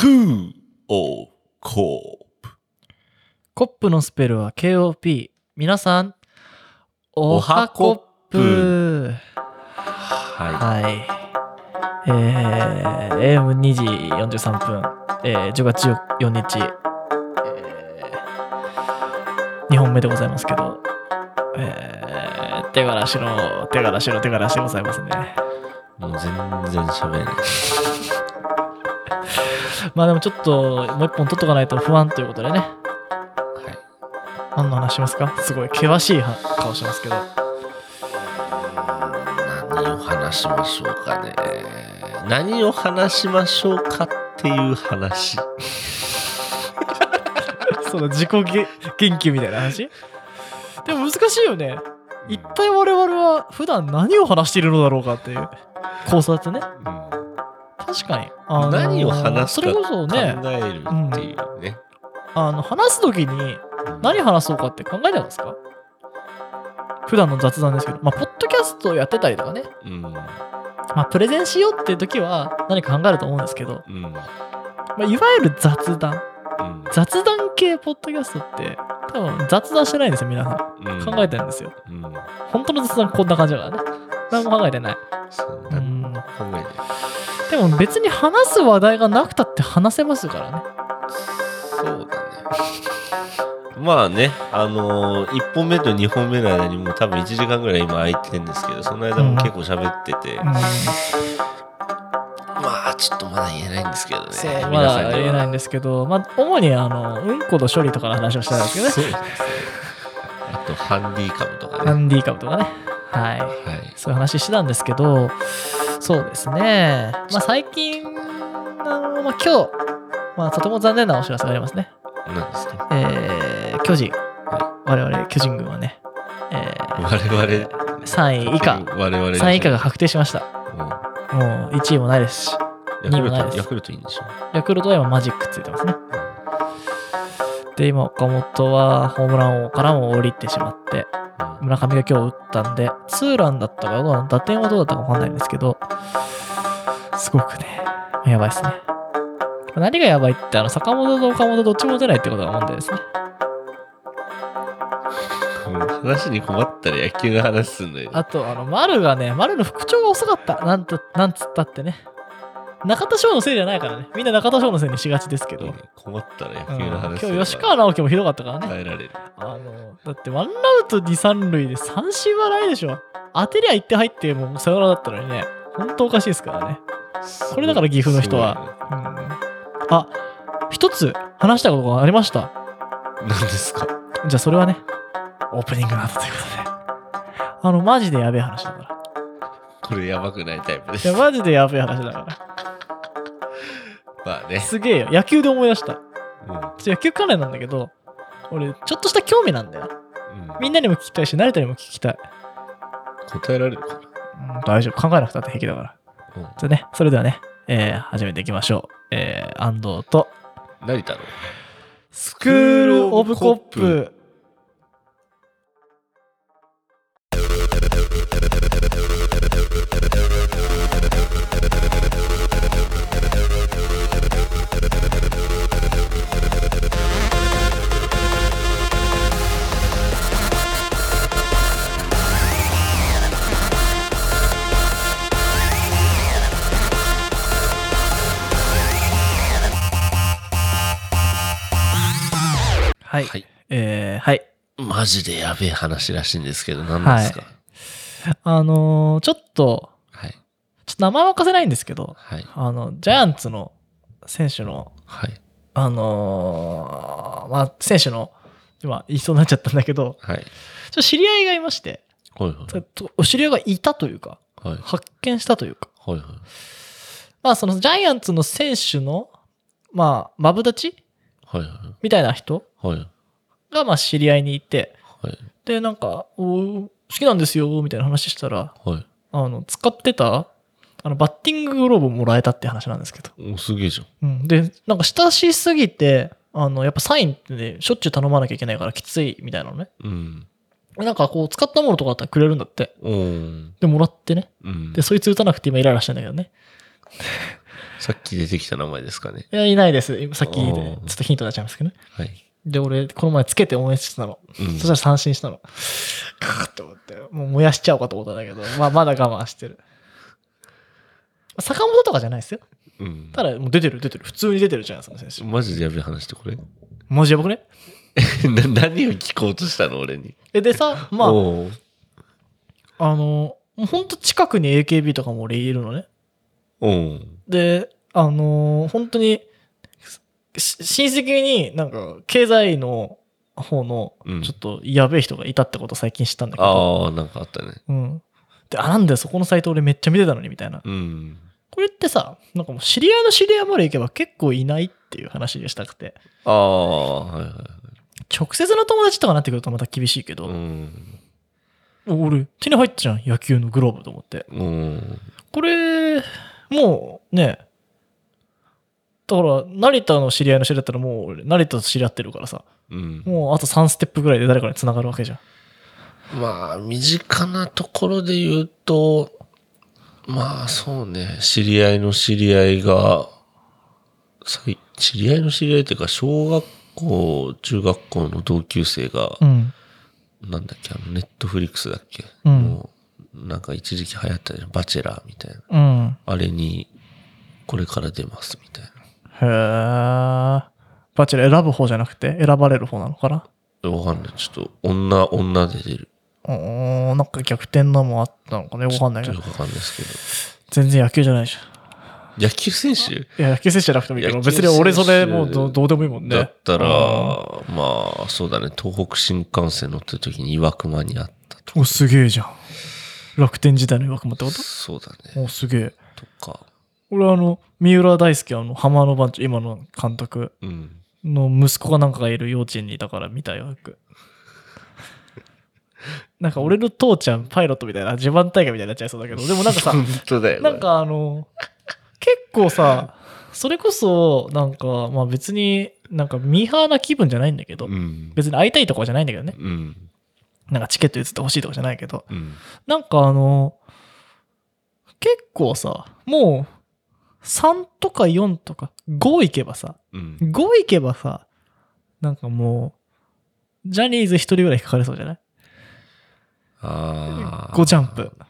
クーオーコープ。コップのスペルは KOP。皆さん、おはコップ。ははい。えー、AM2 時43分、えー、10月14日、えー、2本目でございますけど、えー、手柄しの、手柄しの、手柄しでございますね。い。もう全然喋れない。まあでもちょっと、もう一本取っとかないと不安ということでね。はい。何の話しますか？すごい険しいは顔してますけど。何を話しましょうかね。何を話しましょうかっていう話。その自己げ研究みたいな話？でも難しいよね。一体我々は普段何を話しているのだろうかっていう考察ね。確かに。あのー何を話すかそれこそ考ね、えるっていうね。あの話す時に何話そうかって考えてますか？普段の雑談ですけど、まあ、ポッドキャストやってたりとかね、うん。まあ、プレゼンしようっていう時は何か考えると思うんですけど、うん。まあ、いわゆる雑談、うん。雑談系ポッドキャストって、多分雑談してないんですよ、皆さん。うん考えてるんですよ。うん。本当の雑談こんな感じだからね。何も考えてない。考えない。でも別に話す話題がなくたって話せますからね。そうだね。まあね、あのー、1本目と2本目の間にもう多分1時間ぐらい今空いてるんですけど、その間も結構喋ってて、うん。まあちょっとまだ言えないんですけどね。そう、まだ言えないんですけど、まあ、主にあの、うんこの処理とかの話をしたいんですけどね。そうですね。あと、ハンディカムとかね。ハンディカムとかね。はい。はい。そういう話してたんですけど、そうですね。まあ最近、あの、まあ今日、まあとても残念なお知らせがありますね。何ですか？えー、巨人。我々巨人軍はね、えー、我々、3位以下、我々3位以下が確定しました。うんもう1位もないですし、ヤクル2位もないですト、ヤクルトいいんでしょ？ヤクルトは今マジックついてますね。で、今岡本はホームラン王からも降りてしまって、うん村上が今日打ったんで、ツーランだったかどうなの打点はどうだったかわかんないんですけど、すごくね、やばいですね。何がやばいって、あの、坂本と岡本どっちも出ないってことが問題ですね。話に困ったら野球の話すんだよ。あと、あの、丸がね、丸の復調が遅かった。なんと、なんつったってね。中田翔のせいじゃないからね。みんな中田翔のせいにしがちですけど。うん困ったら今野球の話すれば日吉川直樹もひどかったからね。耐えられる。あの、だってワンアウト2、3塁で三振はないでしょ。当てりゃ1点入ってもうサヨナラだったのにね。本当おかしいですからね。これだから岐阜の人はすうん。あ、一つ話したことがありました。何ですか？じゃあそれはね、オープニングの後ということで。あの、マジでやべえ話だから。これやばくないタイプですいや、。マジでやべえ話だから。まあね。すげえよ。野球で思い出した。うんちょ野球関連なんだけど、俺、ちょっとした興味なんだよ。うんみんなにも聞きたいし、成田にも聞きたい。答えられるかうん、大丈夫。考えなくたって平気だから。な、うんじゃあね、それではね、えー、始めていきましょう。えー、安藤と、成田のスクール・オブ・コップ。はい。はい。えー、はい。マジでやべえ話らしいんですけど、何ですか？あのー、ちょっと、はい。ちょっと名前は明かせないんですけど、はい。あの、ジャイアンツの選手の、はい。あのーまあ、選手の、今言いそうになっちゃったんだけど、はい。ちょっと知り合いがいまして、はい。ちょっとお知り合いがいたというか、はい。はい。発見したというか、はい。まあ、そのジャイアンツの選手の、まあ、マブダチはい。みたいな人はい。が、まあ、知り合いにいて、はい。で、なんか、おー好きなんですよ、みたいな話したら、はい。あの、使ってた、あの、バッティンググローブもらえたって話なんですけど。お、すげえじゃん。うん。で、なんか親しすぎて、あの、やっぱサインってね、しょっちゅう頼まなきゃいけないからきついみたいなのね。うん。なんかこう、使ったものとかあったらくれるんだって。おーで、もらってね。うん。で、そいつ打たなくて今イライラしてんだけどね。さっき出てきた名前ですかね。いや、いないです。今さっき、ちょっとヒント出しちゃいますけどね。はい。で、俺、この前つけて応援してたの。うんそしたら三振したの。カーッと思って、もう燃やしちゃおうかと思ったんだけど、まあ、まだ我慢してる。坂本とかじゃないですよ。うん。ただ、もう出てる、出てる。普通に出てるじゃないですか、選手。マジでやべえ話ってこれマジやばくね？な何を聞こうとしたの俺に。え、でさ、まあ、あの、ほんと近くに AKB とかも俺いるのね。で、あのー本当に、し親戚になんか、経済の方のうん、ちょっとやべえ人がいたってこと最近知ったんだけど、ああ、なんかあったね。うん。で、あ、なんだよ、そこのサイト俺めっちゃ見てたのに、みたいな。うん。これってさ、なんかもう知り合いの知り合いまで行けば結構いないっていう話にしたくて、ああ、はいはいはい。直接の友達とかなってくるとまた厳しいけど、うん。俺、手に入ったじゃん、野球のグローブと思って。うん。これ、もうね、だから、成田の知り合いの知り合ったらもう俺、成田と知り合ってるからさ、うん。もうあと3ステップぐらいで誰かに繋がるわけじゃん。まあ、身近なところで言うと、まあそうね、知り合いの知り合いが、知り合いの知り合いっていうか、小学校、中学校の同級生が、うん。なんだっけ、あの、ネットフリックスだっけ、うんもう、なんか一時期流行ったじゃん、バチェラーみたいな。うん。あれに、これから出ますみたいな。へー。バチェラー選ぶ方じゃなくて選ばれる方なのかな？わかんない。ちょっと、女、女で出る。うーん、なんか逆転のもあったのかねわかんないけどわかんないです全然野球じゃないじゃん。けど。野球選手？いや、野球選手じゃなくてもいいけど、別に俺それもうどどうでもいいもんね。だったら、うんまあ、そうだね。東北新幹線乗ってる時に岩熊にあったと。お、すげえじゃん。楽天時代の岩隈ってこと？そうだね。お、すげえ。とか。俺あの、三浦大輔、あの、浜の番長、今の監督うん。の息子がなんかがいる幼稚園にいたから見たよ、よく。なんか俺の父ちゃんパイロットみたいな、自慢大会みたいになっちゃいそうだけど、でもなんかさ、本当だよ、ね。なん、かあの、結構さ、それこそ、なんか、まあ別になんかミーハーな気分じゃないんだけど、うん。別に会いたいとかじゃないんだけどね。うん。なんかチケット移ってほしいとかじゃないけど、うん。なんかあの、結構さ、もう、3とか4とか5いけばさ、うん。5いけばさ、なんかもう、ジャニーズ1人ぐらい引かれそうじゃない？ああ。?5 ジャンプ。だか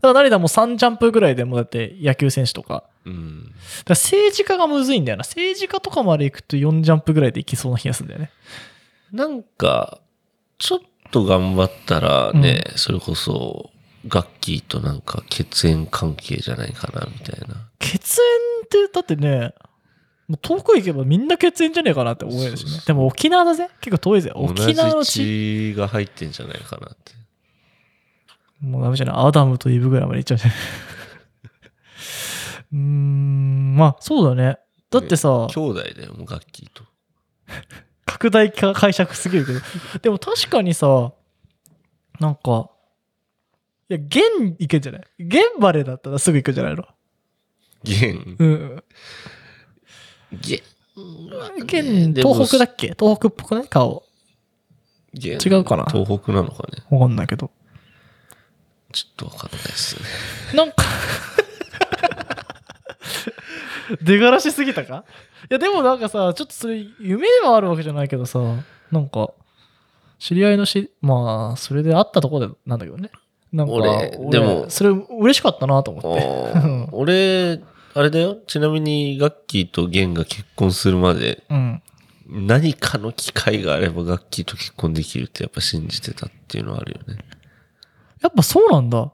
ら成田も3ジャンプぐらいでもだって野球選手とか。うん。だから政治家がむずいんだよな。政治家とかまで行くと4ジャンプぐらいでいきそうな気がするんだよね。なんか、ちょっと頑張ったらね、それこそ、ガッキーとなんか血縁関係じゃないかな、みたいな。血縁って、だってね、もう遠く行けばみんな血縁じゃねえかなって思えるしねそうそう。でも沖縄だぜ。結構遠いぜ。沖縄の同地。じ血が入ってんじゃないかなって。もうダメじゃない。アダムとイブぐらいまで行っちゃうじゃん。うーん、まあそうだね。だってさ、兄弟だよ、もうガッキーと。拡大化解釈すぎるけど。でも確かにさ、なんか、いや、現行けんじゃない？現バレだったらすぐ行くんじゃないの？現？うん。現。現、東北だっけ？東北っぽくない？顔。現違うかな？東北なのかね。わかんないけど。ちょっとわかんないですね。なんか 出がらしすぎたか？いやでもなんかさちょっとそれ夢ではあるわけじゃないけどさなんか知り合いのしまあそれで会ったところでなんだけどね。なんか俺でもそれ嬉しかったなと思って。俺、あれだよ。ちなみにガッキーとゲンが結婚するまで、うん。何かの機会があればガッキーと結婚できるってやっぱ信じてたっていうのはあるよね。やっぱそうなんだ。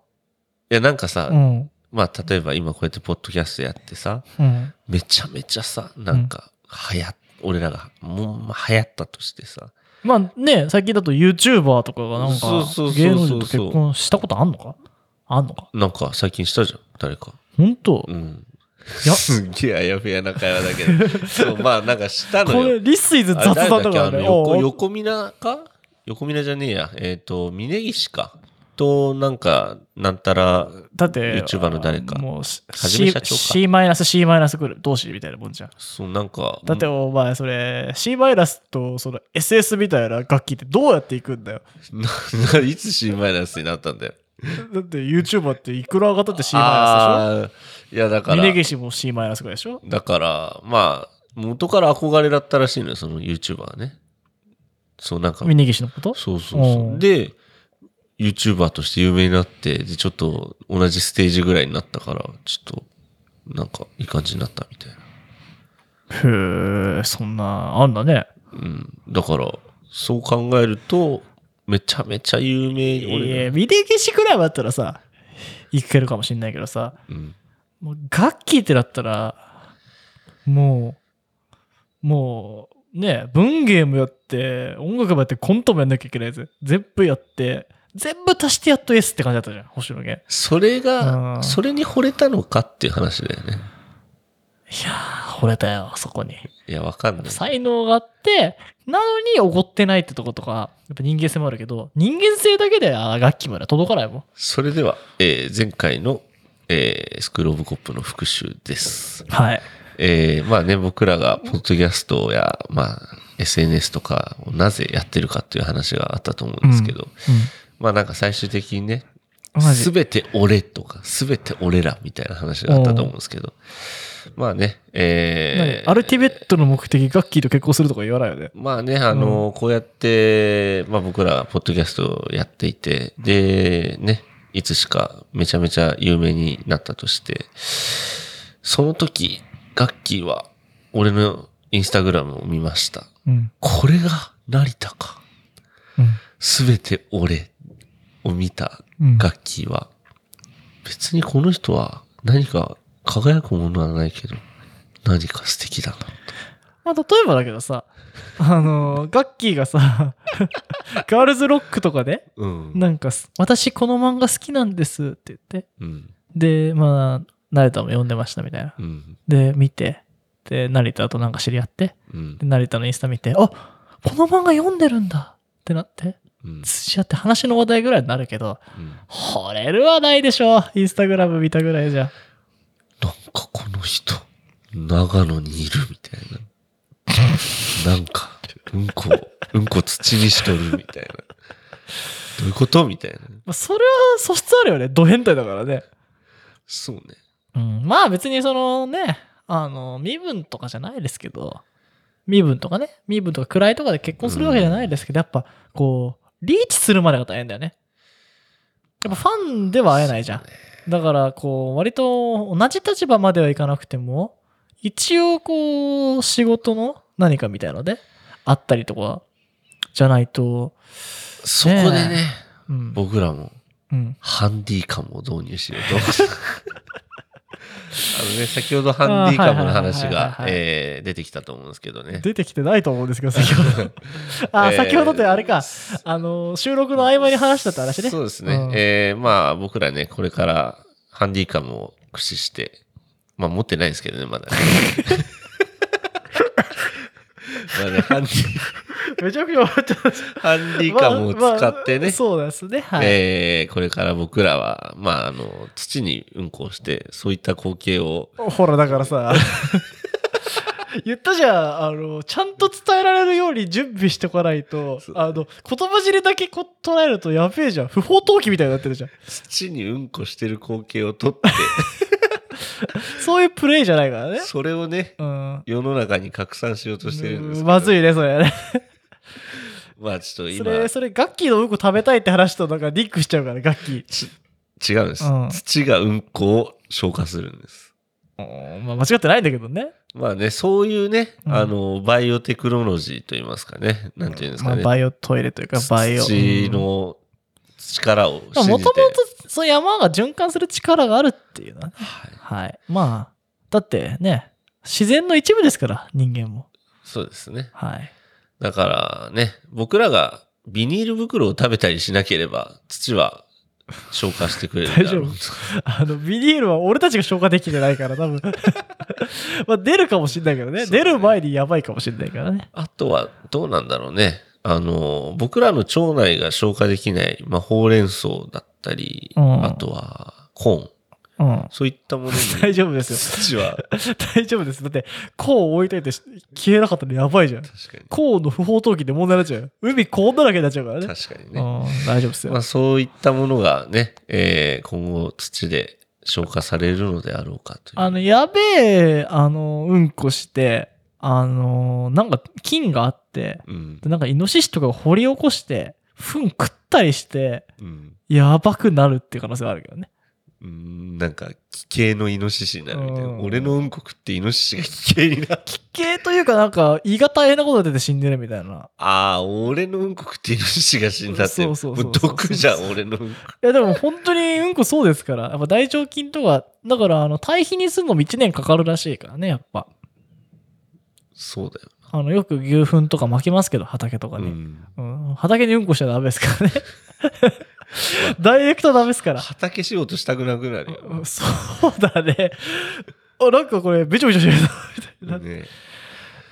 いや、なんかさ、うんまあ、例えば今こうやってポッドキャストやってさ、うんめちゃめちゃさ、なんか、流行っ、俺らが、もう、まあ、流行ったとしてさ、まあね最近だと YouTuber とかがなんか芸能人と結婚したことあんのか？あんのか？なんか最近したじゃん、誰か。本当？うん。いやすっげえあやふやな会話だけど。そう、まあなんかしたのこれよ。リスイズ雑談だからねの横横皆か横皆じゃねえや。えっ、と、峯岸か。と、なんか、なんたら、だって、YouTuber の誰かもう、C, C マイナス C マイナスくる同士みたいなもんじゃん。そう、なんか、だってお前、それ、C マイナスとその SS みたいな楽器ってどうやっていくんだよ？な いつ C マイナスになったんだよ？だって YouTuber っていくら上がったって C マイナああー、いや、だから、峯岸も C マイナスぐらいでしょ？だから、まあ、元から憧れだったらしいのよ、その YouTuber はね。そう、なんか、峯岸のこと？そうそうそうう。んで、YouTuber として有名になって、で、ちょっと同じステージぐらいになったから、ちょっと、なんか、いい感じになったみたいな。へえ、そんな、あんだね。うん。だから、そう考えると、めちゃめちゃ有名い俺や、峯岸くらいだったらさ、いけるかもしんないけどさ、うん。もう楽器ってなったら、もう、もう、ね、文芸もやって、音楽もやって、コントもやんなきゃいけないやつ。全部やって、全部足してやっと S って感じだったじゃん、星野源。それうが、んそれに惚れたのかっていう話だよね。いやー、惚れたよ、そこに。いや、わかんない。才能があって、なのにおごってないってとことか、やっぱ人間性もあるけど、人間性だけであー楽器まで届かないもん。それでは、えー前回の、えースクールオブコップの復習です。はい。えーまあね、僕らがポッドキャストや、まあ、SNS とかをなぜやってるかっていう話があったと思うんですけど、まあなんか最終的にね、すべて俺とか、すべて俺らみたいな話があったと思うんですけど、まあね、えー何？アルティメットの目的、ガッキーと結婚するとか言わないよね。まあね、あの、こうやって、まあ僕ら、ポッドキャストをやっていて、で、ね、いつしかめちゃめちゃ有名になったとして、その時、ガッキーは、俺のインスタグラムを見ました。うん。これが成田か。うん。すべて俺を見たうんガッキーは、別にこの人は何か輝くものはないけど、何か素敵だな。まあ、例えばだけどさ、あの、ガッキーがさ、ガールズロックとかで、うん。なんかす、私この漫画好きなんですって言って、うん。で、まあ、成田も読んでましたみたいな。うん。で、見て、で、成田となんか知り合って、うんで、。成田のインスタ見て、あこの漫画読んでるんだってなって、うん。知り合って話の話題ぐらいになるけど、うん惚れるはないでしょ。インスタグラム見たぐらいじゃ。なんかこの人、長野にいるみたいな。なんか、うんこ、うんこ土にしとるみたいな。どういうことみたいな。まあ、それは素質あるよね。ド変態だからね。そうね。うん、まあ別にそのね、あの、身分とかじゃないですけど、身分とかね、身分とか位とかで結婚するわけじゃないですけど、やっぱこう、リーチするまでが大変だよね。やっぱファンでは会えないじゃん。だからこう、割と同じ立場まではいかなくても、一応こう、仕事の何かみたいので、あったりとか、じゃないと、そこでね、うん。僕らもうん。ハンディカムを導入しようと。あのね、先ほどハンディカムの話が出てきたと思うんですけどね。出てきてないと思うんですけど、先ほど。あ、えー先ほどってあれか。あの、収録の合間に話したって話ね。そうですね。うんえーまあ僕らね、これからハンディカムを駆使して、まあ持ってないんですけどね、まだね。まあね、ハンディ、めちゃくちゃ笑っちゃった。ハンディカムを使ってね、そうですね。はい。えーこれから僕らは、まああの、土にうんこをして、そういった光景を、ほら、だからさ、言ったじゃん。あの、ちゃんと伝えられるように準備しておかないとそう、あの、言葉尻だけこ捉えるとやべえじゃん。不法投棄みたいになってるじゃん。土にうんこしてる光景を撮って、そういうプレイじゃないからね。それをね、うん。世の中に拡散しようとしてるんですけど。まずいね、それね。まあちょっと今、それ、それ、ガッキーのうんこ食べたいって話となんかリンクしちゃうから、ガッキー。違うんです、うん土がうんこを消化するんです。うんまあ、間違ってないんだけどね。まあね、そういうね、うんあの、バイオテクノロジーといいますかね、なんていうんですかまあ、ね。バイオトイレというか、バイオ。土の力を信じて。もともと、そう山が循環する力があるっていうのはね。はいはい。まあ、だってね、自然の一部ですから、人間も。そうですね。はい。だからね、僕らがビニール袋を食べたりしなければ、土は消化してくれるんだろう 大あの、ビニールは俺たちが消化できてないから、多分。まあ、出るかもしれないけどね。ね出る前にやばいかもしれないからね。あとはどうなんだろうね。あの、僕らの腸内が消化できない、まあ、ほうれん草だったり、うんあとはコーン。うん。そういったものに 大丈夫ですよ。土は、大丈夫です。だって、コーン置いといて消えなかったらやばいじゃん。確かに。コーンの不法投棄で問題になっちゃうよ。海コーンだらけになっちゃうからね。確かにね。うん、大丈夫ですよ。まあ、そういったものがね、えー今後土で消化されるのであろうかという。あの、やべえ、あの、うんこして、あの、なんか菌があって、うん。でなんかイノシシとかが掘り起こして、糞食ったりして、うん。やばくなるっていう可能性があるけどね。うんなんか、奇形のイノシシになるみたいな。うん俺のうんこ食ってイノシシが奇形になる。奇形というかなんか胃が大変なことが出て死んでるみたいな。ああ、俺のうんこ食ってイノシシが死んだって。そうそうそうそうも毒じゃん、俺のうんこ。いやでも本当にうんこそうですから。やっぱ大腸菌とか、だからあの、堆肥にするのも1年かかるらしいからね、やっぱ。そうだよ。あの、よく牛糞とか巻きますけど、畑とかに。うん。うん、畑にうんこしちゃダメですからね。ダイレクトダメですから。畑仕事したくなくなるよ。うんそうだね。あ、なんかこれ、べちょべちょしてるぞみたいな。ね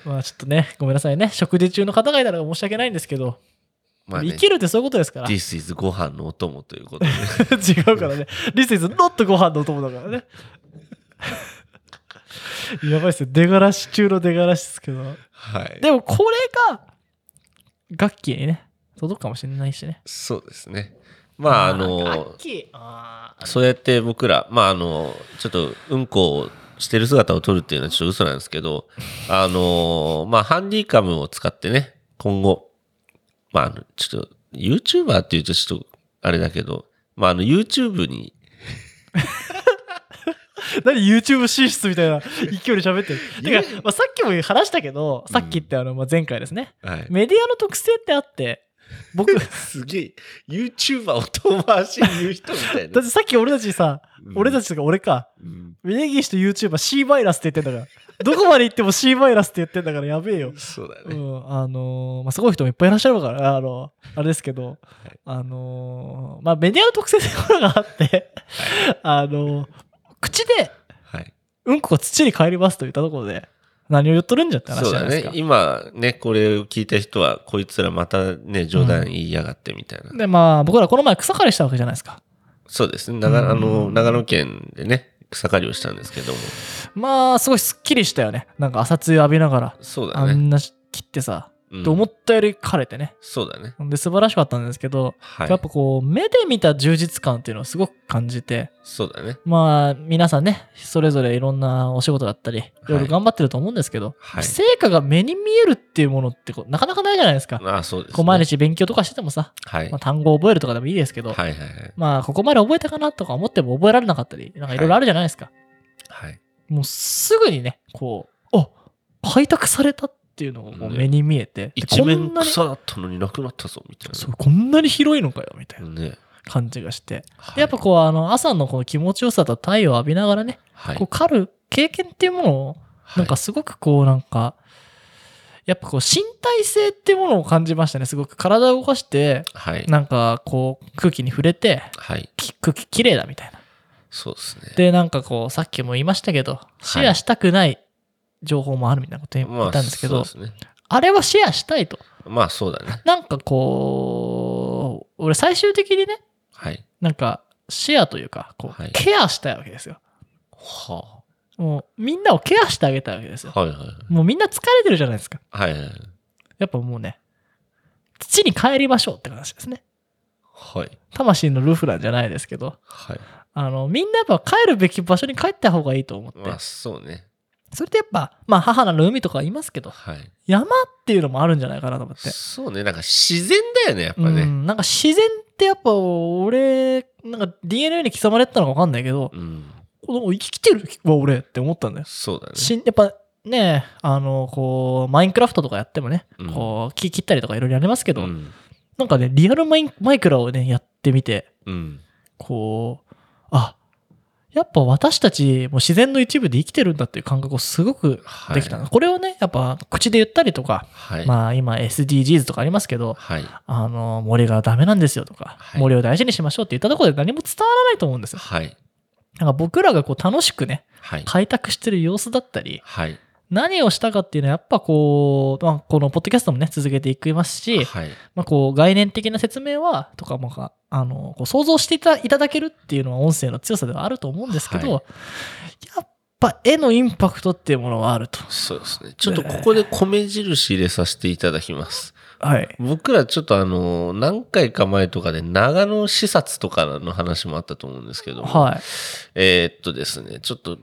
まあちょっとね、ごめんなさいね。食事中の方がいたら申し訳ないんですけど、まあね生きるってそういうことですから。違 This is ご飯のお供ということで。うからね。This is not ご飯のお供だからね。やばいっすよ。出がらし中の出がらしですけど。はい。でもこれが、楽器にね、届くかもしれないしね。そうですね。まあ、あのそうやって僕ら、まあ、あの、ちょっと、うんこをしてる姿を撮るっていうのはちょっと嘘なんですけど、あの、まあ、ハンディカムを使ってね、今後、まあ、あの、ちょっと、YouTuber っていうとちょっと、あれだけど、まあ、あの、YouTube に、何 YouTube 進出みたいな 勢いで喋ってる。てか、まあ、さっきも話したけど、さっきってあの、まあ、前回ですね。はい。メディアの特性ってあって、僕、だ すげえ、YouTuber を遠回しに言う人みたいな。ってさっき俺たちさ、うん俺たちとか俺か、うん峯岸と YouTuber C バイラスって言ってんだから。どこまで行っても C バイラスって言ってんだからやべえよ。うそうだね。ん、あのーまあ、すごい人もいっぱいいらっしゃるから、あの、あれですけど、いあのーまあ、メディアの特性というものがあって、あのー口で、はい。うんこが土に帰りますと言ったところで、何を言っとるんじゃって話そうだじゃないですか。。ね今ね、これを聞いた人は、こいつらまたね、冗談言いやがってみたいな。で、まあ、僕らこの前草刈りしたわけじゃないですか。そうですね。長あのうん長野県でね、草刈りをしたんですけども。まあ、すごいスッキリしたよね。なんか朝露浴びながら、そうだね。あんな切ってさ、うんと思ったより枯れてね。そうだね。で、素晴らしかったんですけど、はいやっ。ぱこう、目で見た充実感っていうのをすごく感じて、そうだね。まあ、皆さんね、それぞれいろんなお仕事だったり、いろいろ頑張ってると思うんですけど、はい成果が目に見えるっていうものってこうなかなかないじゃないですか。ああ、そうです、ね。こう毎日勉強とかしててもさ、はい。まあ、単語を覚えるとかでもいいですけど、はいはいはい。まあ、ここまで覚えたかなとか思っても覚えられなかったり、なんかいろいろあるじゃないですか。はい。もうすぐにね、こう、あ開拓されたっていうのがこうね目に見えて、で一面草だったのになくなったぞ、みたいな。そうこんなに広いのかよ、みたいなね。感じがして。はいでやっぱこう、あの、朝のこの気持ちよさと太陽を浴びながらね、はいこう、狩る経験っていうものを、なんかすごくこう、なんか、やっぱこう、身体性っていうものを感じましたね。すごく体を動かして、はい。なんかこう、空気に触れて、はい。き空気きれいだみたいな。そうですね。で、なんかこう、さっきも言いましたけど、シェアしたくない情報もあるみたいなこと言まあ、ったんですけど、そうですね。あれはシェアしたいと。まあ、そうだね。なんかこう、俺最終的にね、はい。なんかシェアというか、こう、はいケアしたいわけですよ。はもうみんなをケアしてあげたいわけですよあ。。はいはい。もうみんな疲れてるじゃないですか。はいはいはい。やっぱもうね、土に帰りましょうって話ですね。はい。魂のルフランじゃないですけど、はい。あの、みんなやっぱ帰るべき場所に帰った方がいいと思って。まあ、そうね。それでやっぱ、まあ母なる海とか言いますけど、はい。山っていうのもあるんじゃないかなと思って。そうね。なんか自然だよね、やっぱね。うん、なんか自然ってやっぱ俺、なんか DNA に刻まれてたのかわかんないけど、うん。生きてるわ俺って思ったんだよ。そうだね。しんやっぱね、あの、こう、マインクラフトとかやってもね、うんこう、木切ったりとかいろいろやりますけど、うん。なんかね、リアルマインマイクラをね、やってみて、うん。こう、あ、やっぱ私たちも自然の一部で生きてるんだっていう感覚をすごくできたな、はいこれをね、やっぱ口で言ったりとか、はい。まあ今 SDGs とかありますけど、はい。あの、森がダメなんですよとか、はい森を大事にしましょうって言ったところで何も伝わらないと思うんですよ。はい。なんか僕らがこう楽しくね、はい。開拓してる様子だったり、はい。何をしたかっていうのはやっぱこう、まあ、このポッドキャストもね、続けていきますし、はい。まあ、こう概念的な説明は、とか、まあ、あの、こう想像していただけるっていうのは音声の強さではあると思うんですけど、はいやっぱ絵のインパクトっていうものはあると。そうですね。ちょっとここで米印入れさせていただきます。はい。僕らちょっとあの、何回か前とかで長野視察とかの話もあったと思うんですけども、はい。えーっとですね、ちょっと、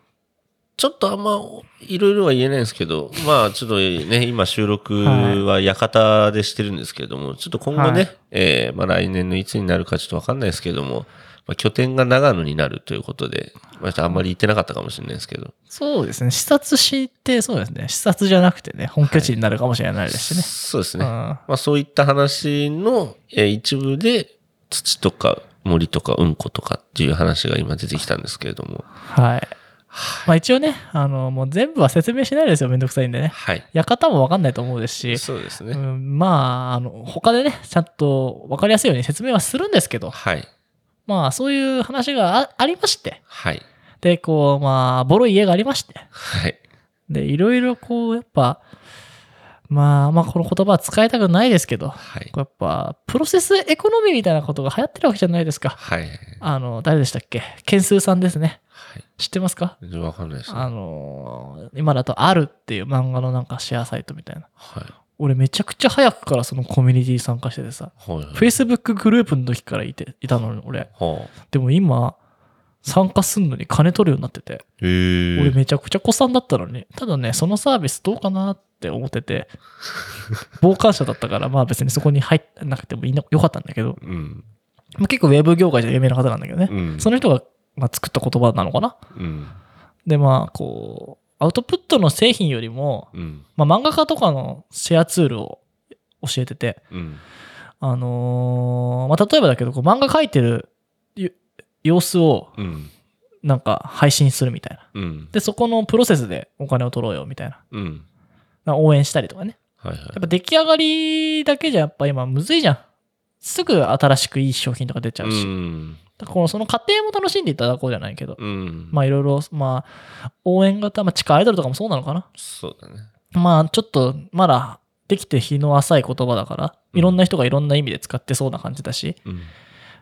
ちょっとあんまいろいろは言えないんですけど、まあちょっとね、今収録は館でしてるんですけれども、ちょっと今後ね、はいえーまあ来年のいつになるかちょっとわかんないですけども、まあ、拠点が長野になるということで、まあ、あんまり言ってなかったかもしれないですけど、そうですね。視察して、そうですね。視察じゃなくてね、本拠地になるかもしれないですしね。そうですね。うんまあそういった話の、えー一部で土とか森とかうんことかっていう話が今出てきたんですけれども、はい。まあ一応ね、あの、もう全部は説明しないですよ。めんどくさいんでね。はい。館もわかんないと思うですし、そうですね。うん、まあ、あの、他でね、ちゃんとわかりやすいように説明はするんですけど、はい。まあそういう話があありまして、はい。で、こう、まあ、ボロい家がありまして、はい。で、いろいろこう、やっぱ、まあ、まあ、この言葉は使いたくないですけど、はい。やっぱ、プロセスエコノミーみたいなことが流行ってるわけじゃないですか。はい。あの、誰でしたっけ？ケンスーさんですね。はい。知ってますか？全然わかんないですね。あの、今だと、あるっていう漫画のなんかシェアサイトみたいな。はい。俺めちゃくちゃ早くからそのコミュニティ参加しててさ、はい。Facebook グループの時からいて、いたのに俺。はあ。でも今、参加すんのに金取るようになってて、へえ。俺めちゃくちゃ子さんだったのに、ただね、そのサービスどうかなって思ってて、傍観者だったから、まあ別にそこに入ってなくてもいいのよかったんだけど、うん。まあ、結構ウェブ業界で有名な方なんだけどね、うん。その人が、まあ、作った言葉なのかな？うん。で、まあ、こう、アウトプットの製品よりも、うん。まあ、漫画家とかのシェアツールを教えてて、うん。あのーまあ、例えばだけど、こう漫画描いてるゆ様子をうん。なんか配信するみたいな。うん。で、そこのプロセスでお金を取ろうよみたいな。うん。まあ応援したりとかね。はいはいやっ。ぱ出来上がりだけじゃやっぱ今むずいじゃん。すぐ新しくいい商品とか出ちゃうし。うん。だからこのその過程も楽しんでいただこうじゃないけど。うん。まあいろいろ、まあ、応援型、まあ地下アイドルとかもそうなのかな？そうだね。まあちょっとまだできて日の浅い言葉だから、いろんな人がいろんな意味で使ってそうな感じだし、うん。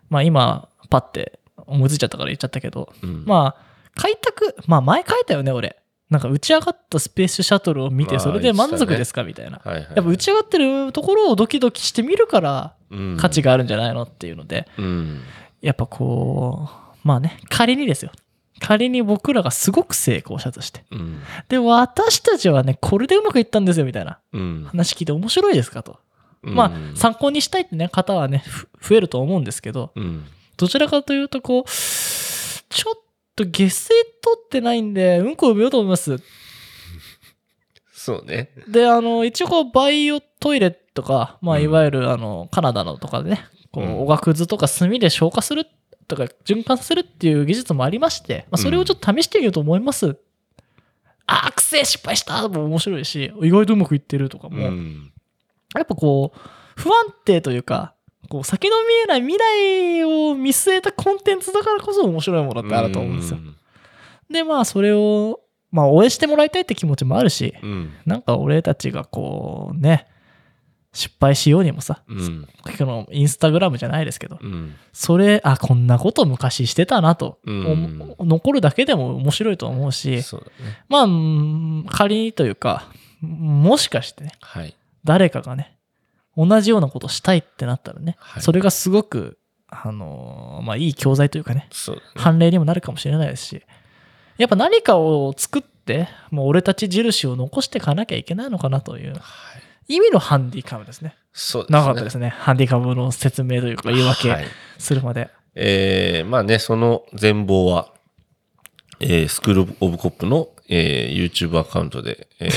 まあ今パッて思いついちゃったから言っちゃったけど、うん。まあ開拓、まあ前書いたよね俺。なんか打ち上がったスペースシャトルを見てまあそれで満足ですか？みたいな。やっぱ打ち上がってるところをドキドキしてみるからうん価値があるんじゃないのっていうので、うん。やっぱこう、まあね、仮にですよ。仮に僕らがすごく成功したとして。うん。で、私たちはね、これでうまくいったんですよみたいなうん。話聞いて面白いですかと。まあ、参考にしたいってね、方はね、ふ増えると思うんですけど、うん。どちらかというと、こう、ちょっと下水取ってないんで、うんこを埋めようと思います。そうね。で、あの、一応こう、バイオトイレとか、まあ、うんいわゆる、あの、カナダのとかでね、こうんう、おがくずとか炭で消化するとか、循環させるっていう技術もありまして、まあ、それをちょっと試してみようと思います。あー、くせえ失敗したも面白いし、意外とうまくいってるとかうも、ん。やっぱこう、不安定というか、こう、先の見えない未来を見据えたコンテンツだからこそ面白いものってあると思うんですよ。で、まあ、それを、まあ、応援してもらいたいって気持ちもあるし、うん。なんか俺たちがこうね、失敗しようにもさ、うん。このインスタグラムじゃないですけど、うん。それ、あ、こんなこと昔してたなと、うんお残るだけでも面白いと思うし、ね。まあ、うん仮にというか、もしかしてね、はい。誰かがね、同じようなことしたいってなったらね、はいそれがすごく、あのーまあいい教材というかね、ね。判例にもなるかもしれないですし、やっぱ何かを作って、もう俺たち印を残していかなきゃいけないのかなというはい。意味のハンディカムですね。そうですね。長かったですね。ハンディカムの説明というか言い訳はいするまで。えーまあね、その全貌は、えースクールオブコップの、えー YouTube アカウントで、えー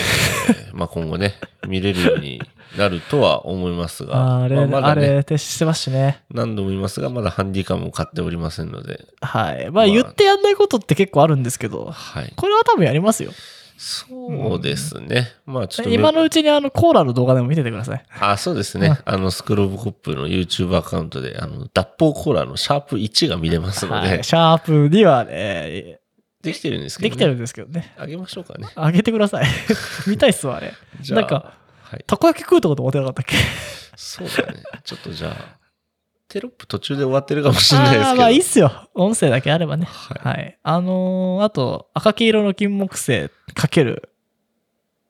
まあ今後ね、見れるようになるとは思いますが、あれ、まあまだね、あれ、徹してますしね。何度も言いますが、まだハンディカムを買っておりませんので、はい。まあまあ言ってやんないことって結構あるんですけど、はい。これは多分やりますよ。そうですね。まあちょっと、今のうちにあのコーラの動画でも見ててください。あ、そうですね。あの、スクールオブコップの YouTube アカウントで、あの、脱法コーラのシャープ1が見れますので、はい。シャープにはね、できてるんですけど、ね。できてるんですけどね。あげましょうかね。あげてください。見たいっすわ、あれ。じゃあ、なんか、はい。たこ焼き食うとこと思ってなかったっけ？そうだね。ちょっとじゃあ、テロップ途中で終わってるかもしれないですけど。あーまあいいっすよ。音声だけあればね。はいはい。あのーあと、赤黄色の金木犀かける、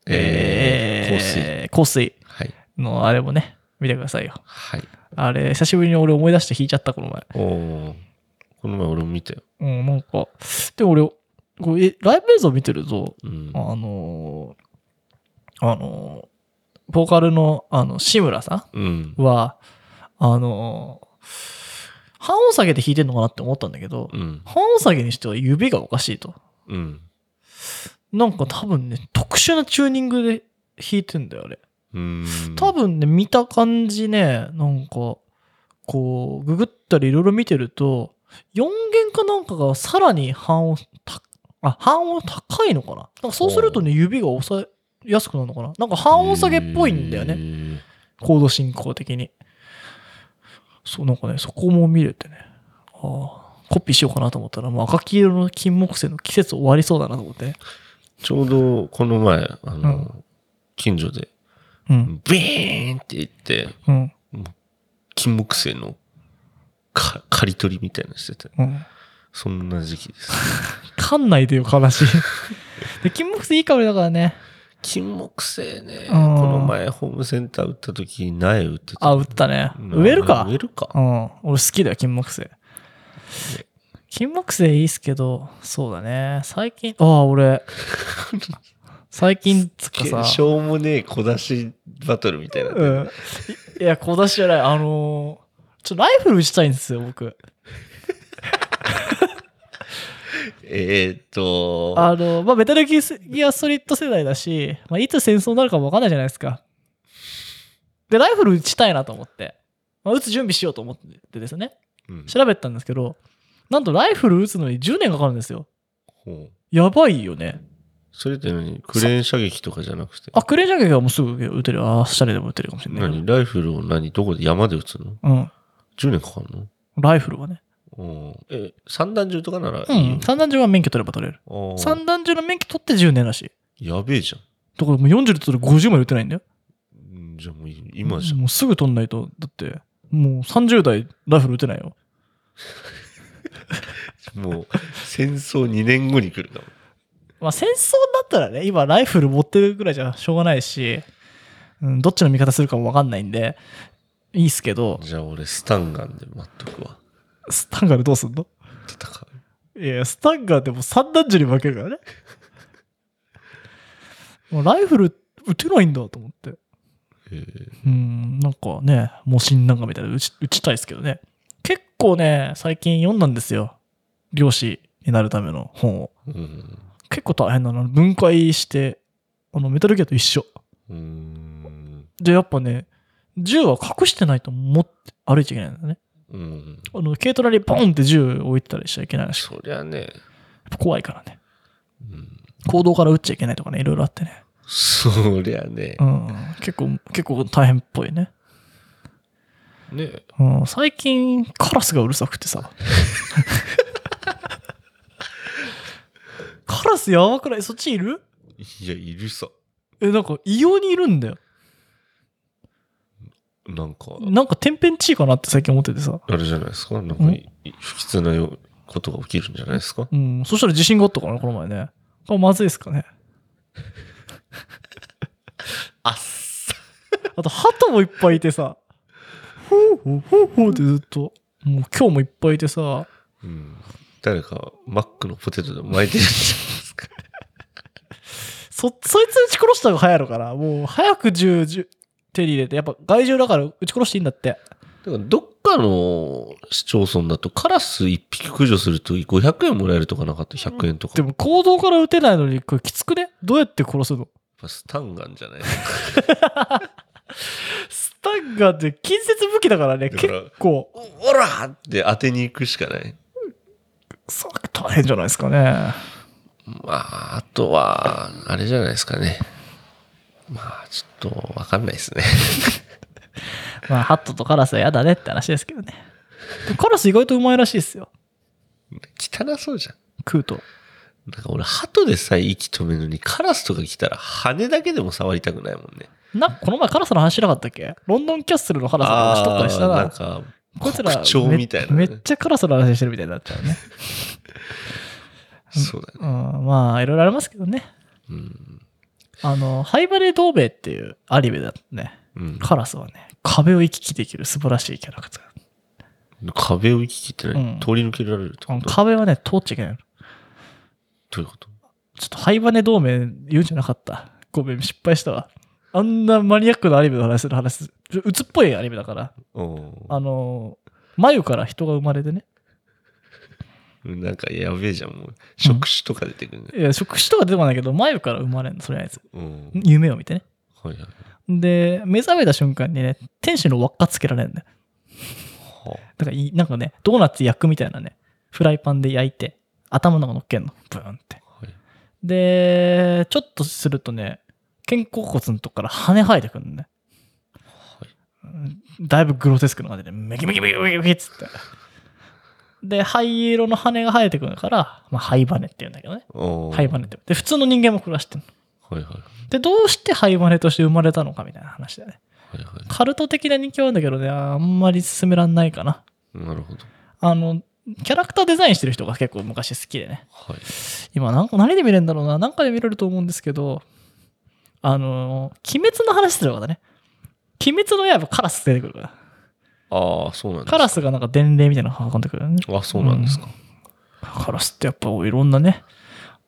えー、香水。香水はい。のあれもね、見てくださいよ。はい。あれ、久しぶりに俺思い出して弾いちゃった、この前。おお。この前俺も見たよ。うん、なんか、でも俺、こうえライブ映像見てると、うん。あのーあのーボーカルの、あの、志村さうん。んは、あのー半音下げで弾いてんのかなって思ったんだけど、うん。半音下げにしては指がおかしいと。うん。なんか多分ね、特殊なチューニングで弾いてんだよ、あれ。うん。多分ね、見た感じね、なんか、こう、ググったりいろいろ見てると、4弦かなんかがさらに半音た、あ、半音高いのかな？なんかそうするとね、指が押さえやすくなるのかな？なんか半音下げっぽいんだよね。ね。コード進行的に。そう、なんかね、そこも見れてね。ああ、コピーしようかなと思ったら、もう赤黄色の金木犀の季節終わりそうだなと思って。ちょうどこの前、あの、うん近所で、うん、ビーンって言って、うん、金木犀のか刈り取りみたいなのしてて、うん。そんな時期です。かんないでよ、悲しい。で、金木犀いい香りだからね。金木犀ね、うんこの前ホームセンター売った時苗売ってた。あ、売ったね。うん植えるか？植えるか。うん。俺好きだよ、金木犀。金木犀いいっすけど、そうだね。最近、ああ、俺、最近つかさ、しょうもねえ小出しバトルみたいな。うん。いや、小出しじゃない。あのーちょ、ライフル撃ちたいんですよ、僕。えーっと、あの、まあ、メタルギアソリッド世代だし、まあ、いつ戦争になるかもわかんないじゃないですか。で、ライフル撃ちたいなと思って、まあ、撃つ準備しようと思ってですね、うん調べたんですけど、なんとライフル撃つのに10年かかるんですよ。やばいよね。それって何？クレーン射撃とかじゃなくて？あ、クレーン射撃はもうすぐ撃てる。あ、下でも撃てるかもしれないけ何？ライフルを何？どこで？山で撃つの？ど。うん。?10 年かかるの？ライフルはね。うんえ、三段銃とかならういいよ。ん。三段銃は免許取れば取れる。三段銃の免許取って10年らしい。やべえじゃん。だからもう40で取る50まで撃てないんだよ。うんじゃあもう今じゃん。もうすぐ取んないと。だって、もう30代ライフル撃てないよ。もう戦争2年後に来るかも。まあ戦争だったらね、今ライフル持ってるぐらいじゃしょうがないし、うん、どっちの味方するかもわかんないんで、いいっすけど、じゃあ俺スタンガンで待っとくわ。スタンガンでどうすんの？戦う。いや、スタンガンでも三段銃に負けるからね。もうライフル撃てないんだと思って。えーうん、なんかね、もう新なんかみたいな撃ち撃ちたいですけどね。結構ね、最近読んだんですよ。漁師になるための本を。うん。結構大変なの。分解して、あの、メタルギアと一緒。で、やっぱね、銃は隠してないと持って歩いちゃいけないんだね。うん。あの、軽トラにボンって銃置いてたりしちゃいけないらしそりゃね、っぱ怖いからね。うん。行動から撃っちゃいけないとかね、いろいろあってね。そりゃねう、ん。結構、結構大変っぽいね。ね、うん。最近、カラスがうるさくてさ。カラスやばくない？そっちいる？いや、いるさ。え、なんか異様にいるんだよ。なんか、なんか天変地異かなって最近思っててさ。あれじゃないですか？なんか不吉なよことが起きるんじゃないですか？うん。そしたら地震があったからね、この前ね。これまずいですかね。あっさ。あと、鳩もいっぱいいてさ。ふうふうふうふうってずっと。もう今日もいっぱいいてさ。うん。誰か、マックのポテトで巻いてるんじゃないですか？そ、そいつ撃ち殺した方が早いのかな？もう早く銃、銃手に入れて。やっぱ害獣だから撃ち殺していいんだって。だからどっかの市町村だとカラス1匹駆除すると500円もらえるとかなかった？100円とか。でも行動から撃てないのに、これきつくね？どうやって殺すの？スタンガンじゃない？スタンガンって近接武器だからね。結構、おらーって当てに行くしかない。そう大変じゃないですかね。まあ、あとは、あれじゃないですかね。まあ、ちょっとわかんないですね。まあ、ハットとカラスは嫌だねって話ですけどね。カラス意外とうまいらしいですよ。汚そうじゃん。食うと。なんか俺、鳩でさえ息止めるのに、カラスとか来たら羽だけでも触りたくないもんね。な、この前カラスの話しなかったっけ？ロンドンキャッスルのカラスの話とったりしたな。あーなんか、こいつら国鳥みたいなね、めめっちゃカラスの話してるみたいになっちゃうね。そうだね。うん、まあ、いろいろありますけどね。うん。あの、ハイバレー同盟っていうアニメだね。うん。カラスはね、壁を行き来できる素晴らしいキャラクター。壁を行き来って何、うん通り抜けられるってこと？壁はね、通っちゃいけないの。どういうこと？ちょっとハイバネ同盟言うんじゃなかった。ごめん、失敗したわ。あんなマニアックなアニメの話する話す、ちょ鬱っぽいアニメだから。あのー、眉から人が生まれてね。なんかやべえじゃん、もう。触手とか出てくるね。いや、触手とか出てこないけど、眉から生まれるの、それあいつ。うん。夢を見てね。はいはい。で、目覚めた瞬間にね、天使の輪っかつけられるんだよ。はだからいい、なんかね、ドーナツ焼くみたいなね、フライパンで焼いて、頭の中乗っけんの。ブーンって。あはい。で、ちょっとするとね、肩甲骨のとこから羽生えてくるのね。うんだいぶグロテスクな感じで、メキメキメキメキメキっつって。で、灰色の羽が生えてくるから、まあ、灰羽って言うんだけどね。灰羽って。で、普通の人間も暮らしてるの。はいはい。で、どうして灰羽として生まれたのかみたいな話だよね。はいはカルト的な人気はあるんだけどね、あんまり進めらんないかな。い。なるほど。あの、キャラクターデザインしてる人が結構昔好きでね。はい。今なんか何で見れるんだろうな何かで見れると思うんですけどあの鬼滅の話するからね鬼滅の刃カラス出てくるからああ、そうなんですカラスがなんか伝令みたいなの運んでくるよね。あ、そうなんですか。カラスってやっぱいろんなね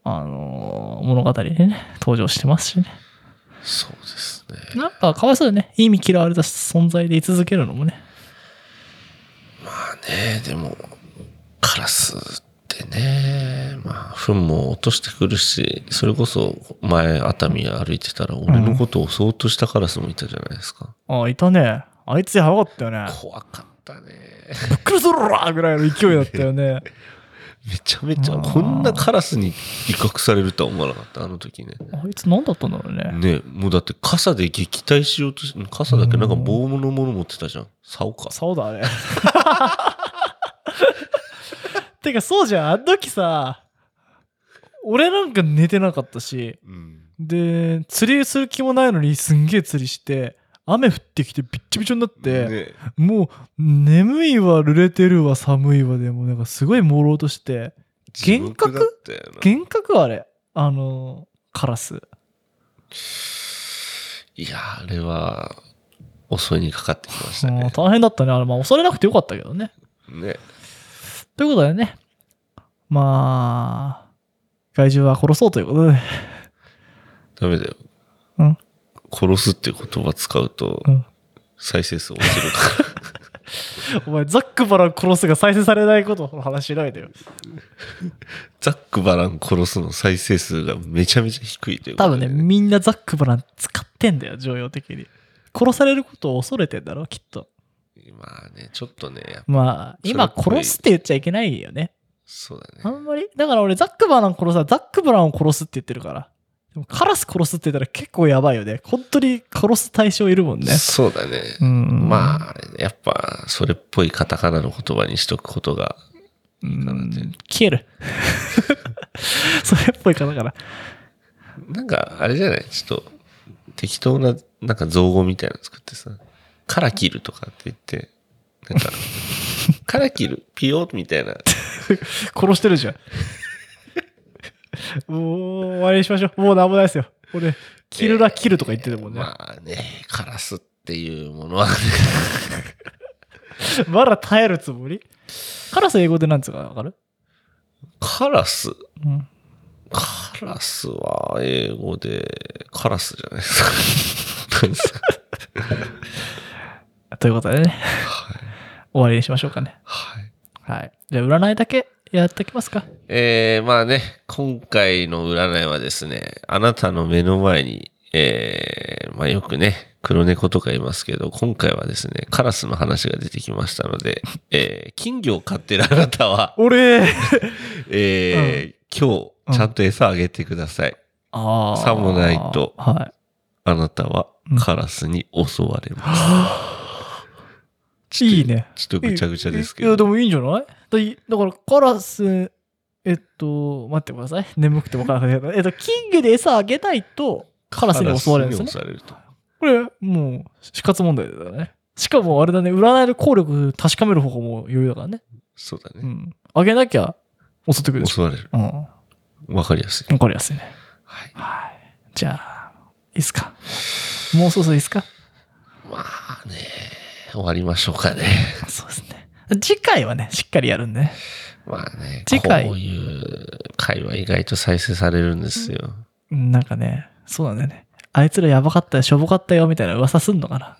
あの物語でね登場してますしね。そうですね。なんかかわいそうでね。意味嫌われた存在で居続けるのもね。まあね、でも、カラスってね、まあ、糞も落としてくるし、それこそ前、熱海歩いてたら、俺のことを襲おうとしたカラスもいたじゃないですか。あいたねあいつやばかったよね怖かったね。ぶっくりするらぐらいの勢いだったよね めちゃめちゃ、こんなカラスに威嚇されるとは思わなかった、あの時ね。あいつ何だったんだろうねねもうだって傘で撃退しようとし傘だけなんか棒のもの持ってたじゃん。竿か。そうだね。てかそうじゃん、あの時さ、俺なんか寝てなかったし、うん。で、釣りする気もないのにすんげえ釣りして、雨降ってきてびっちょびちょになって、ねもう眠いわ、濡れてるわ、寒いわで、もうなんかすごい朦朧として、幻覚？幻覚あれ、あの、カラス。いや、あれは、襲いにかかってきましたね。大変だったね。あれ、まあ恐れなくてよかったけどね。ね。ということでね、まあ、害獣は殺そうということで、ダメだよ。うん殺すって言葉使うとうん、再生数落ちるから。お前、ザックバラン殺すが再生されないことの話しないでよ。ザックバラン殺すの再生数がめちゃめちゃ低いという多分ね、みんなザックバラン使ってんだよ、常用的に。殺されることを恐れてんだろ、きっと。まあね、ちょっとね、まあ、今殺すって言っちゃいけないよね。そうだね。あんまり？だから俺、ザックバラン殺すはザックバランを殺すって言ってるから。でもカラス殺すって言ったら結構やばいよね。本当に殺す対象いるもんね。そうだね。うん。まあ、やっぱ、それっぽいカタカナの言葉にしとくことが、うん、消える。それっぽい方から。なんか、あれじゃない？ちょっと、適当な、なんか造語みたいなの作ってさ、カラキルとかって言って、なんか、カラキル、ピヨみたいな。殺してるじゃん。もう、終わりにしましょう。もうなんもないですよ。俺、キルラキルとか言ってたもんね。まあね、カラスっていうものはね、まだ耐えるつもり？カラス英語でなんつうかわかる？カラス、うん。カラスは英語で、カラスじゃないですか。何ですかということでね、はい。終わりにしましょうかね。はい。はい。じゃあ、占いだけやっておきますか？えー、まあね、今回の占いはですね、あなたの目の前に、えー、まあよくね、黒猫とか言いますけど、今回はですね、カラスの話が出てきましたので、えー、金魚を飼ってるあなたは、俺えー今日、ちゃんと餌あげてください。ああ。さもないとはい。あなたはうんカラスに襲われます。いいね。ちょっとぐちゃぐちゃですけいや、でど。もいいんじゃない？だから、カラス、えっと、待ってください。眠くて分からなかったけど、えっと、金魚で餌あげないと、カラスに襲われるんですね襲われると。これ、もう、死活問題だね。しかも、あれだね、占いの効力確かめる方法も余裕だからね。そうだね。うん。あげなきゃ、襲ってくる。襲われる。うん。わわかりやすい。かりやすいね。はい。はい。じゃあ、いいっすか？もうそろそろいいっすか？あね、終わりましょうかね。そうですね。次回はね、しっかりやるんでね。まあね、次回こういう会話意外と再生されるんですよ。なんかね、そうなんだよね。あいつらやばかったよ、しょぼかったよ、みたいな噂すんのかな。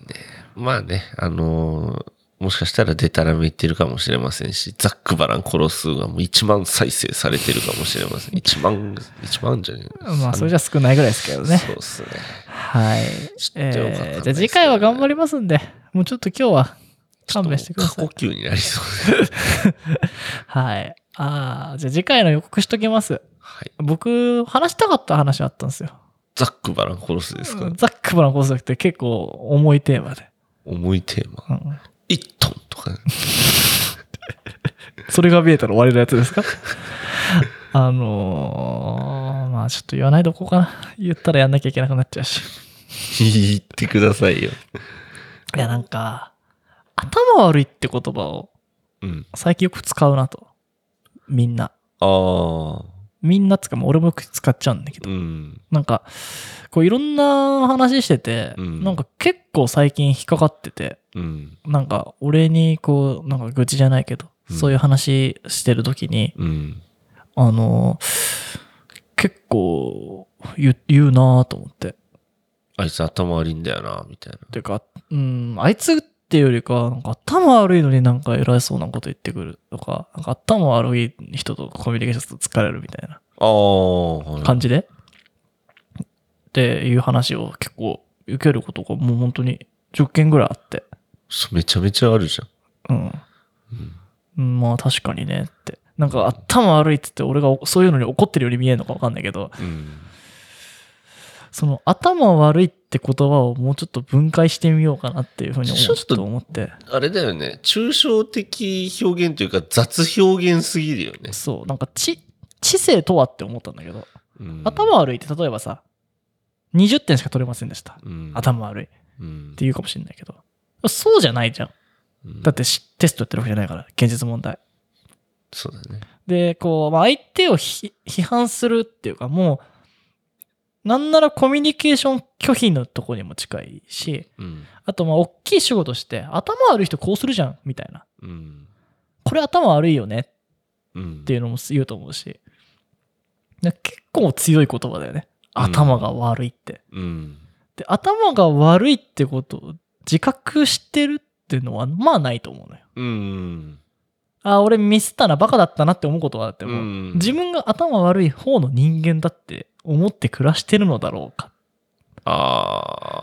まあね、あのーもしかしたらデタラメ言ってるかもしれませんし、ザックバラン殺すがもう1万再生されてるかもしれません。1万、1万じゃねえまあ、それじゃ少ないぐらいですけどね。そうっすね。はい。えーじゃあ次回は頑張りますんで、もうちょっと今日は勘弁してください過呼。吸になりそうで。はい。ああ、じゃあ次回の予告しときます。はい。僕、話したかった話あったんですよ。ザックバラン殺すですか、ザックバランコスって結構重いテーマで。重いテーマ。うん1トンとか、ね。それが見えたら終わりのやつですか？あのー、まあちょっと言わないでおこうかな。言ったらやんなきゃいけなくなっちゃうし。言ってくださいよ。いや、なんか、頭悪いって言葉をうん。最近よく使うなと。みんな。ああ。みんなっつうか、俺もよく使っちゃうんだけど。うん。なんか、こういろんな話してて、うんなんか結構最近引っかかってて、うん。なんか俺にこう、なんか愚痴じゃないけど、うんそういう話してる時に、うん。あの、結構言うなぁと思って。あいつ頭悪いんだよな、みたいな。てか、うん、あいつっていうよりか、なんか頭悪いのになんか偉そうなこと言ってくるとか、なんか頭悪い人とコミュニケーションすると疲れるみたいな感じで、っていう話を結構受けることがもう本当に10件ぐらいあって。めちゃめちゃあるじゃん。うん。うんまあ確かにねって。なんか頭悪いっつって俺がそういうのに怒ってるように見えるのかわかんないけど、うん。その頭悪いって言葉をもうちょっと分解してみようかなっていうふうに思ちょっとちょっと思って。あれだよね。抽象的表現というか雑表現すぎるよね。そう、なんか知、知性とはって思ったんだけど、うん、頭悪いって例えばさ、20点しか取れませんでした。うん、頭悪いってうん、言うかもしれないけど、そうじゃないじゃん。うんだってしテストやってるわけじゃないから、現実問題。そうだね。で、こう、まあ、相手をひ批判するっていうか、もう、なんならコミュニケーション拒否のとこにも近いし、うん。ああと、まあ、大きい仕事して、頭悪い人こうするじゃん、みたいな。うん。これ頭悪いよねうん。っていうのも言うと思うし。で結構強い言葉だよね。頭が悪いって。うん。で、頭が悪いってことを自覚してるっていうのは、まあないと思うのよ。うん。あ、俺ミスったな、バカだったなって思うことはあっても、うん自分が頭悪い方の人間だって思って暮らしてるのだろうか。あ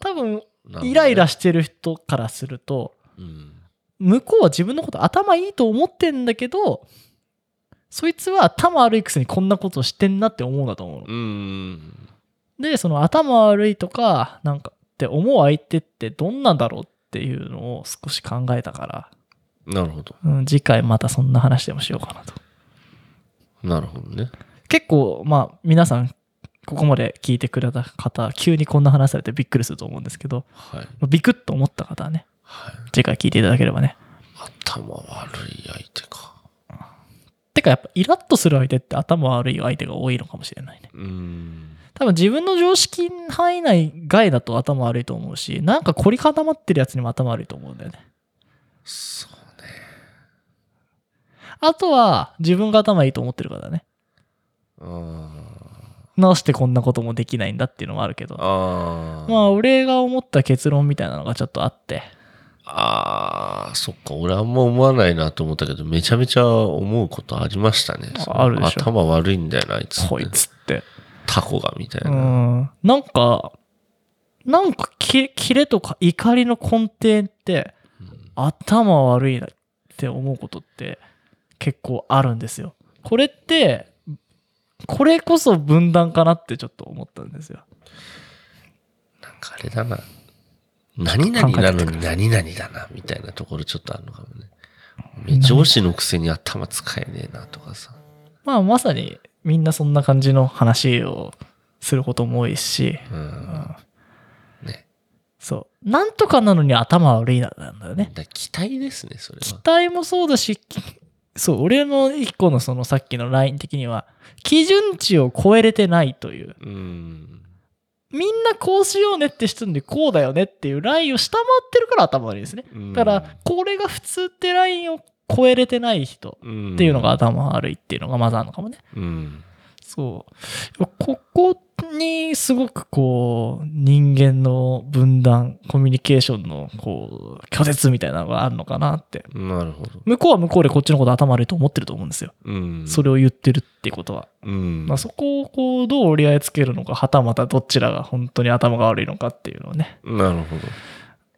多分、イライラしてる人からすると、うん。向こうは自分のこと頭いいと思ってんだけど、そいつは頭悪いくせにこんなことしてんなって思うんだと思うの。うん。で、その頭悪いとか、なんかって思う相手ってどんなんだろうっていうのを少し考えたから、なるほど。うん、次回またそんな話でもしようかなと。なるほどね。結構、まあ、皆さん、ここまで聞いてくれた方、急にこんな話されてびっくりすると思うんですけど、はい。まあビクッと思った方はね、はい。次回聞いていただければね。頭悪い相手か。てかやっぱイラッとする相手って頭悪い相手が多いのかもしれないね。うん。多分自分の常識範囲内外だと頭悪いと思うし、なんか凝り固まってるやつにも頭悪いと思うんだよね。そうね。あとは自分が頭いいと思ってるからだね。あなしてこんなこともできないんだっていうのもあるけど。まあ俺が思った結論みたいなのがちょっとあって。ああ、そっか。俺あんま思わないなと思ったけど、めちゃめちゃ思うことありましたね。あるでしょ頭悪いんだよな、あいつって。こいつって。タコがみたいうな。ん。なんか、なんかき、キレとか怒りの根底って、頭悪いなって思うことって結構あるんですよ。これって、これこそ分断かなってちょっと思ったんですよ。なんかあれだな。何々なのに何々だな、みたいなところちょっとあるのかもね。上司のくせに頭使えねえなとかさ。まあまさにみんなそんな感じの話をすることも多いし、うん。ね。そう。なんとかなのに頭悪いななんだよね。だ期待ですね、それ期は。待もそうだし、きそう、俺の一個のそのさっきのライン的には、基準値を超えれてないという。うん。みんなこうしようねって人にこうだよねっていうラインを下回ってるから頭悪いですね。うんだから、これが普通ってラインを超えれてない人うんっていうのが頭悪いっていうのがまずあるのかもね。うん。そう。ここにすごくこう、人間の分断、コミュニケーションのこう、拒絶みたいなのがあるのかなって。なるほど。向こうは向こうでこっちのこと頭悪いと思ってると思うんですよ。うん。それを言ってるってことは。うん。まあ、そこをこう、どう折り合いつけるのか、はたまたどちらが本当に頭が悪いのかっていうのをね、なるほど。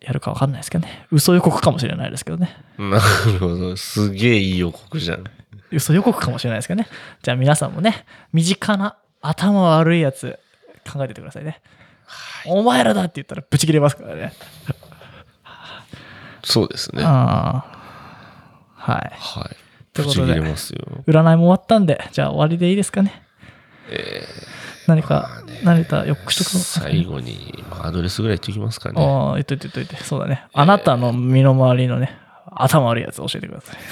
やるかわかんないですけどね。嘘予告かもしれないですけどね。なるほど。すげえいい予告じゃん。嘘予告かもしれないですけどね。じゃあ皆さんもね、身近な頭悪いやつ考えててくださいね。お前らだって言ったらブチ切れますからね。そうですね。はああ。はい。い。ということでぶち切れますよ。占いも終わったんで、じゃあ終わりでいいですかね。え何か、何かよくしとく最後に、まあアドレスぐらい言っておきますかね。ああ、言っといて言っといて。そうだね。あなたの身の回りのね、頭悪いやつ教えてください。はい。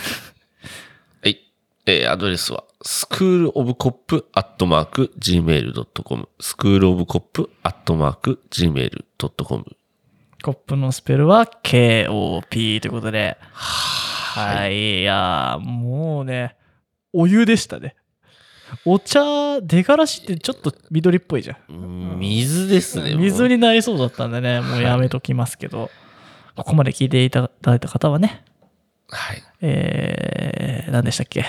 えーアドレスは、スクールオブコップアットマーク gmail.com。スクールオブコップアットマーク gmail.com。コップのスペルは KOP ということで。はい。いやーもうね、お湯でしたね。お茶、出がらしってちょっと緑っぽいじゃん。うん水ですね。水もになりそうだったんでね、もうやめときますけど、ここまで聞いていただいた方はね、うはい。えー、何でしたっけ、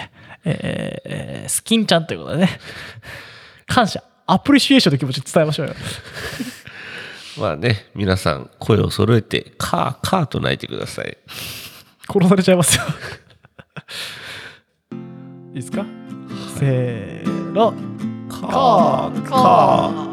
えー、スキンちゃんということでね、感謝、アプリシエーションの気持ち伝えましょうよ。まあね、皆さん声を揃えて、カー、カーと泣いてください。殺されちゃいますよ。いいですか？せーの。カー、カー。